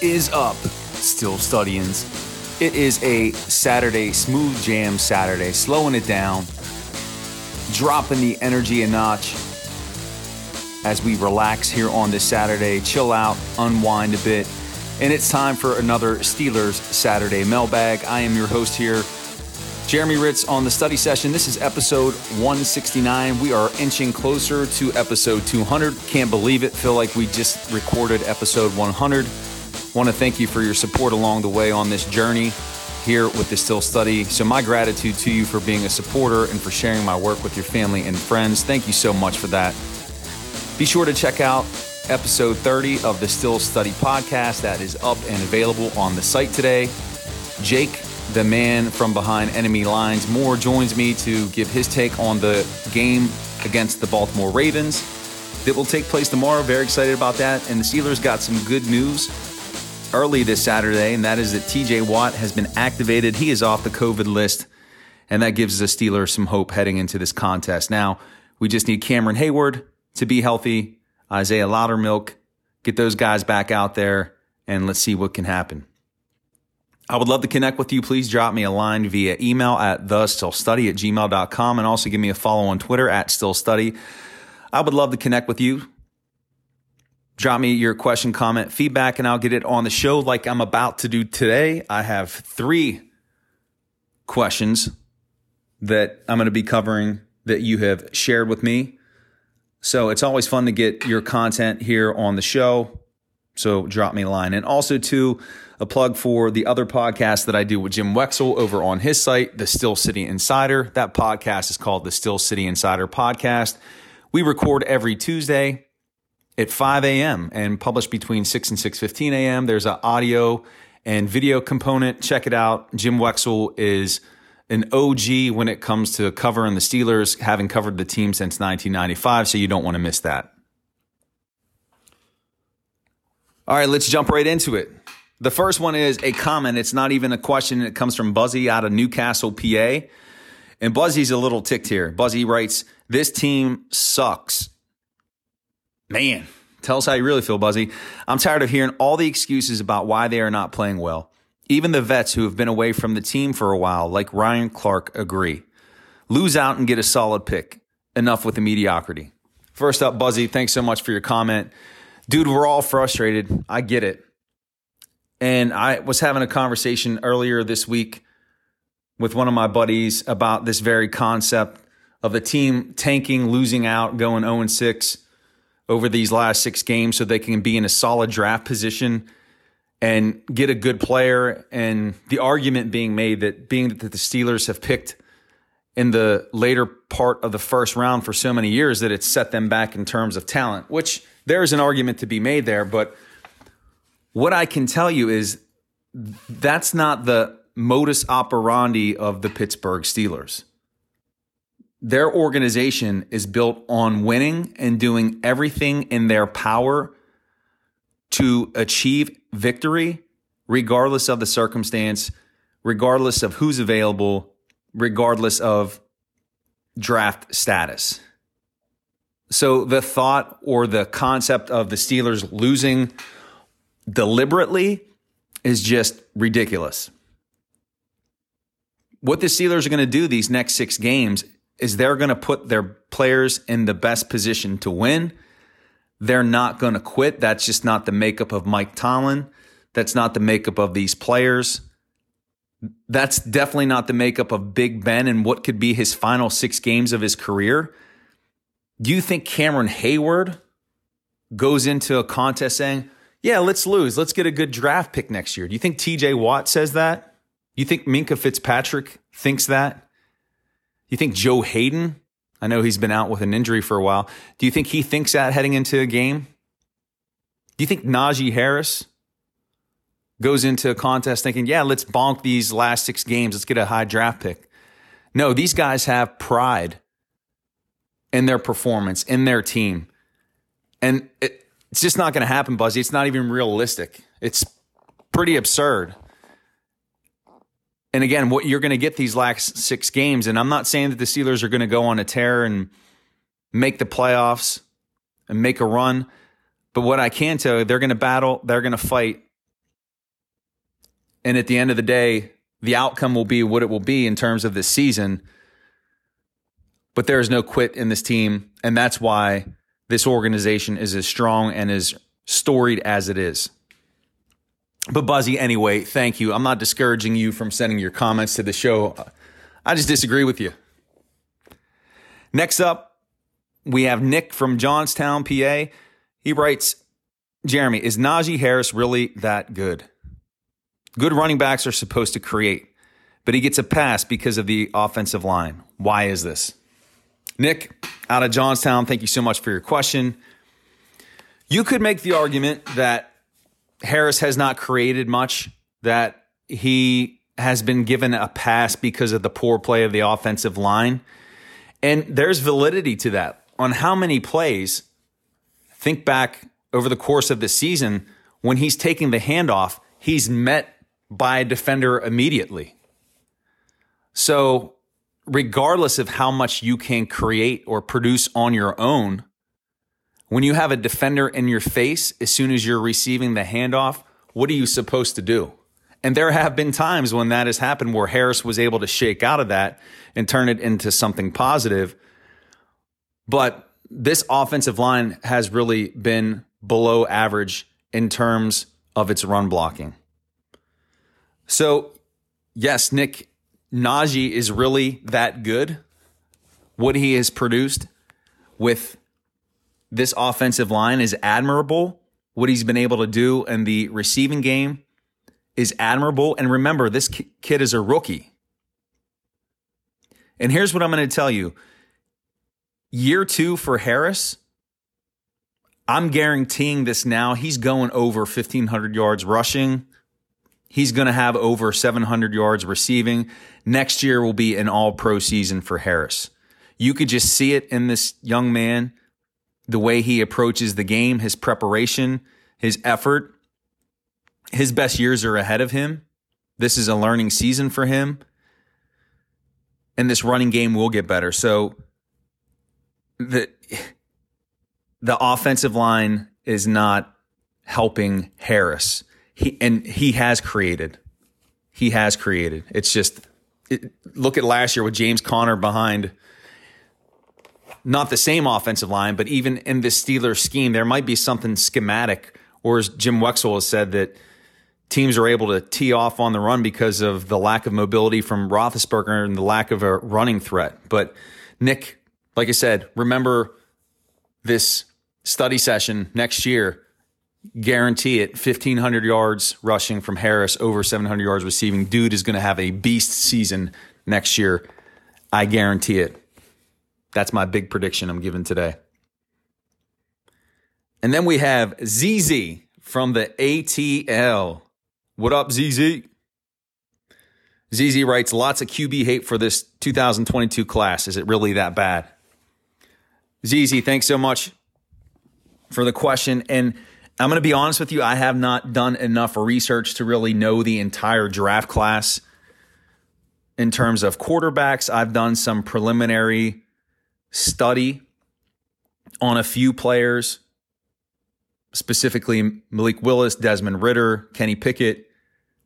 Is up, Steel Studians? It is a Saturday, smooth jam Saturday, slowing it down, dropping the energy a notch as we relax here on this Saturday, chill out, unwind a bit. And it's time for another Steelers Saturday mailbag. I am your host here, Jeremy Ritz on the study session. This is episode 169. We are inching closer to episode 200. Can't believe it. Feel like we just recorded episode 100. Want to thank you for your support along the way on this journey here with the Steel Study. So, my gratitude to you for being a supporter and for sharing my work with your family and friends. Thank you so much for that. Be sure to check out episode 30 of the Steel Study podcast that is up and available on the site today. Jake the man from behind enemy lines. Moore joins me to give his take on the game against the Baltimore Ravens that will take place tomorrow. Very excited about that. And the Steelers got some good news early this Saturday, and that is that TJ Watt has been activated. He is off the COVID list, and that gives the Steelers some hope heading into this contest. Now, we just need Cameron Heyward to be healthy, Isaiah Loudermilk, get those guys back out there, and let's see what can happen. I would love to connect with you. Please drop me a line via email at the steelstudy at gmail.com and also give me a follow on Twitter at steelstudy. I would love to connect with you. Drop me your question, comment, feedback, and I'll get it on the show like I'm about to do today. I have three questions that I'm going to be covering that you have shared with me. So it's always fun to get your content here on the show. So drop me a line. And also, too, a plug for the other podcast that I do with Jim Wexell over on his site, The Steel City Insider. That podcast is called The Steel City Insider Podcast. We record every Tuesday at 5 a.m. and published between 6 and 6.15 a.m. There's an audio and video component. Check it out. Jim Wexell is an OG when it comes to covering the Steelers, having covered the team since 1995, so you don't want to miss that. All right, let's jump right into it. The first one is a comment. It's not even a question. It comes from Buzzy out of Newcastle, PA. And Buzzy's a little ticked here. Buzzy writes, This team sucks. Man, tell us how you really feel, Buzzy. I'm tired of hearing all the excuses about why they are not playing well. Even the vets who have been away from the team for a while, like Ryan Clark, agree. Lose out and get a solid pick. Enough with the mediocrity. First up, Buzzy, thanks so much for your comment. Dude, we're all frustrated. I get it. And I was having a conversation earlier this week with one of my buddies about this very concept of the team tanking, losing out, going 0 6 over these last six games so they can be in a solid draft position and get a good player. And the argument being made that being that the Steelers have picked in the later part of the first round for so many years that it's set them back in terms of talent, which there's an argument to be made there. But what I can tell you is that's not the modus operandi of the Pittsburgh Steelers. Their organization is built on winning and doing everything in their power to achieve victory, regardless of the circumstance, regardless of who's available, regardless of draft status. So the thought or the concept of the Steelers losing deliberately is just ridiculous. What the Steelers are going to do these next six games is they're going to put their players in the best position to win. They're not going to quit. That's just not the makeup of Mike Tomlin. That's not the makeup of these players. That's definitely not the makeup of Big Ben and what could be his final six games of his career. Do you think Cameron Heyward goes into a contest saying, yeah, let's lose. Let's get a good draft pick next year. Do you think TJ Watt says that? You think Minkah Fitzpatrick thinks that? You think Joe Haden? I know he's been out with an injury for a while. Do you think he thinks that heading into a game? Do you think Najee Harris goes into a contest thinking, yeah, let's bonk these last six games. Let's get a high draft pick? No, these guys have pride in their performance, in their team. And it, it's just not going to happen, Buzzy. It's not even realistic. It's pretty absurd. And again, what you're going to get these last six games, and I'm not saying that the Steelers are going to go on a tear and make the playoffs and make a run, But what I can tell you, they're going to battle, they're going to fight. And at the end of the day, the outcome will be what it will be in terms of this season. But there is no quit in this team. And that's why this organization is as strong and as storied as it is. But Buzzy, anyway, thank you. I'm not discouraging you from sending your comments to the show. I just disagree with you. Next up, we have Nick from Johnstown, PA. He writes, Jeremy, is Najee Harris really that good? Good running backs are supposed to create, but he gets a pass because of the offensive line. Why is this? Nick, out of Johnstown, thank you so much for your question. You could make the argument that Harris has not created much, that he has been given a pass because of the poor play of the offensive line. And there's validity to that. On how many plays, think back over the course of the season, when he's taking the handoff, he's met by a defender immediately. So, regardless of how much you can create or produce on your own, when you have a defender in your face, as soon as you're receiving the handoff, what are you supposed to do? And there have been times when that has happened where Harris was able to shake out of that and turn it into something positive. But this offensive line has really been below average in terms of its run blocking. So, yes, Nick Najee is really that good. What he has produced with this offensive line is admirable. What he's been able to do in the receiving game is admirable. And remember, this kid is a rookie. And here's what I'm going to tell you year two for Harris, I'm guaranteeing this now. He's going over 1,500 yards rushing. He's going to have over 700 yards receiving. Next year will be an all pro season for Harris. You could just see it in this young man the way he approaches the game, his preparation, his effort. His best years are ahead of him. This is a learning season for him. And this running game will get better. So the the offensive line is not helping Harris. He and he has created. He has created. It's just it, look at last year with James Conner behind not the same offensive line, but even in this Steelers scheme, there might be something schematic, or as Jim Wexell has said, that teams are able to tee off on the run because of the lack of mobility from Roethlisberger and the lack of a running threat. But Nick, like I said, remember this study session next year. Guarantee it, 1,500 yards rushing from Harris, over 700 yards receiving. Dude is going to have a beast season next year. I guarantee it. That's my big prediction I'm giving today. And then we have ZZ from the ATL. What up, ZZ? ZZ writes lots of QB hate for this 2022 class. Is it really that bad? ZZ, thanks so much for the question. And I'm going to be honest with you, I have not done enough research to really know the entire draft class in terms of quarterbacks. I've done some preliminary study on a few players, specifically Malik Willis, Desmond Ridder, Kenny Pickett,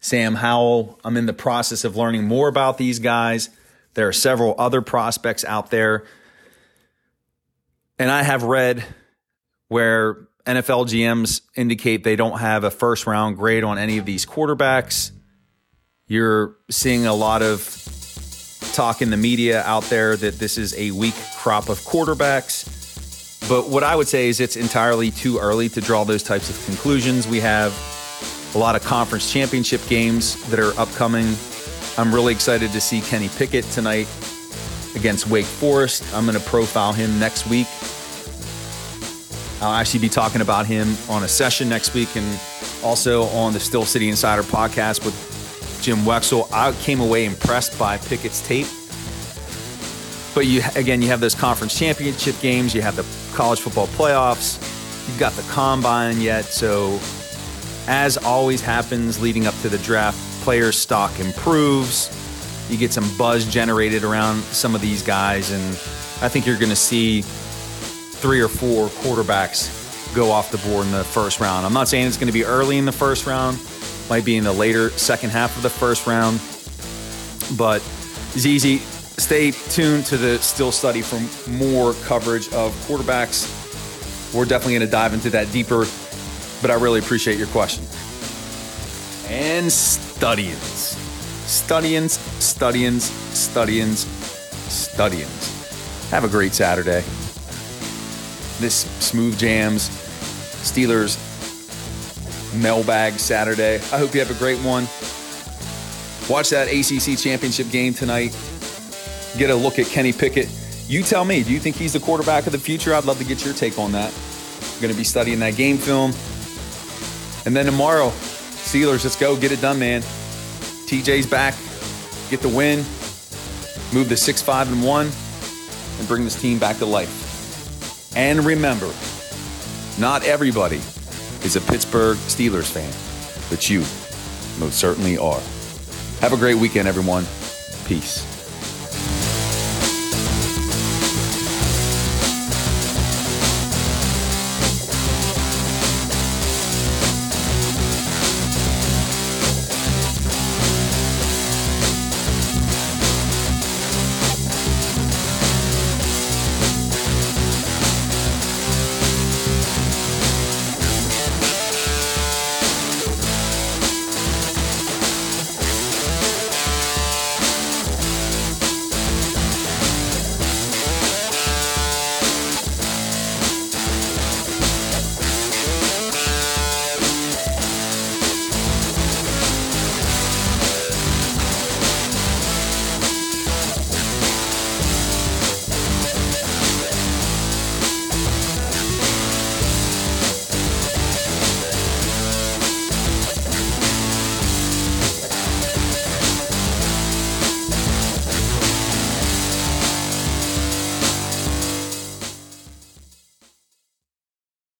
Sam Howell. I'm in the process of learning more about these guys. There are several other prospects out there. And I have read where NFL GMs indicate they don't have a first round grade on any of these quarterbacks. You're seeing a lot of talk in the media out there that this is a weak crop of quarterbacks. But what I would say is it's entirely too early to draw those types of conclusions. We have a lot of conference championship games that are upcoming. I'm really excited to see Kenny Pickett tonight against Wake Forest. I'm going to profile him next week. I'll actually be talking about him on a session next week and also on the Steel City Insider podcast with Jim Wexell. I came away impressed by Pickett's tape. But you again, you have those conference championship games, you have the college football playoffs, you've got the combine yet. So, as always happens leading up to the draft, player stock improves. You get some buzz generated around some of these guys, and I think you're going to see three or four quarterbacks go off the board in the first round. I'm not saying it's going to be early in the first round, might be in the later second half of the first round. But ZZ, stay tuned to the Steel Study for more coverage of quarterbacks. We're definitely going to dive into that deeper, but I really appreciate your question. And studyins. Studyins, studyins, studyins, studyins. Have a great Saturday. This Smooth Jams, Steelers mailbag Saturday. I hope you have a great one. Watch that ACC championship game tonight. Get a look at Kenny Pickett. You tell me, do you think he's the quarterback of the future? I'd love to get your take on that. I'm going to be studying that game film. And then tomorrow, Steelers, let's go. Get it done, man. TJ's back. Get the win. Move to 6 5 and 1 and bring this team back to life. And remember, not everybody is a Pittsburgh Steelers fan, but you most certainly are. Have a great weekend, everyone. Peace.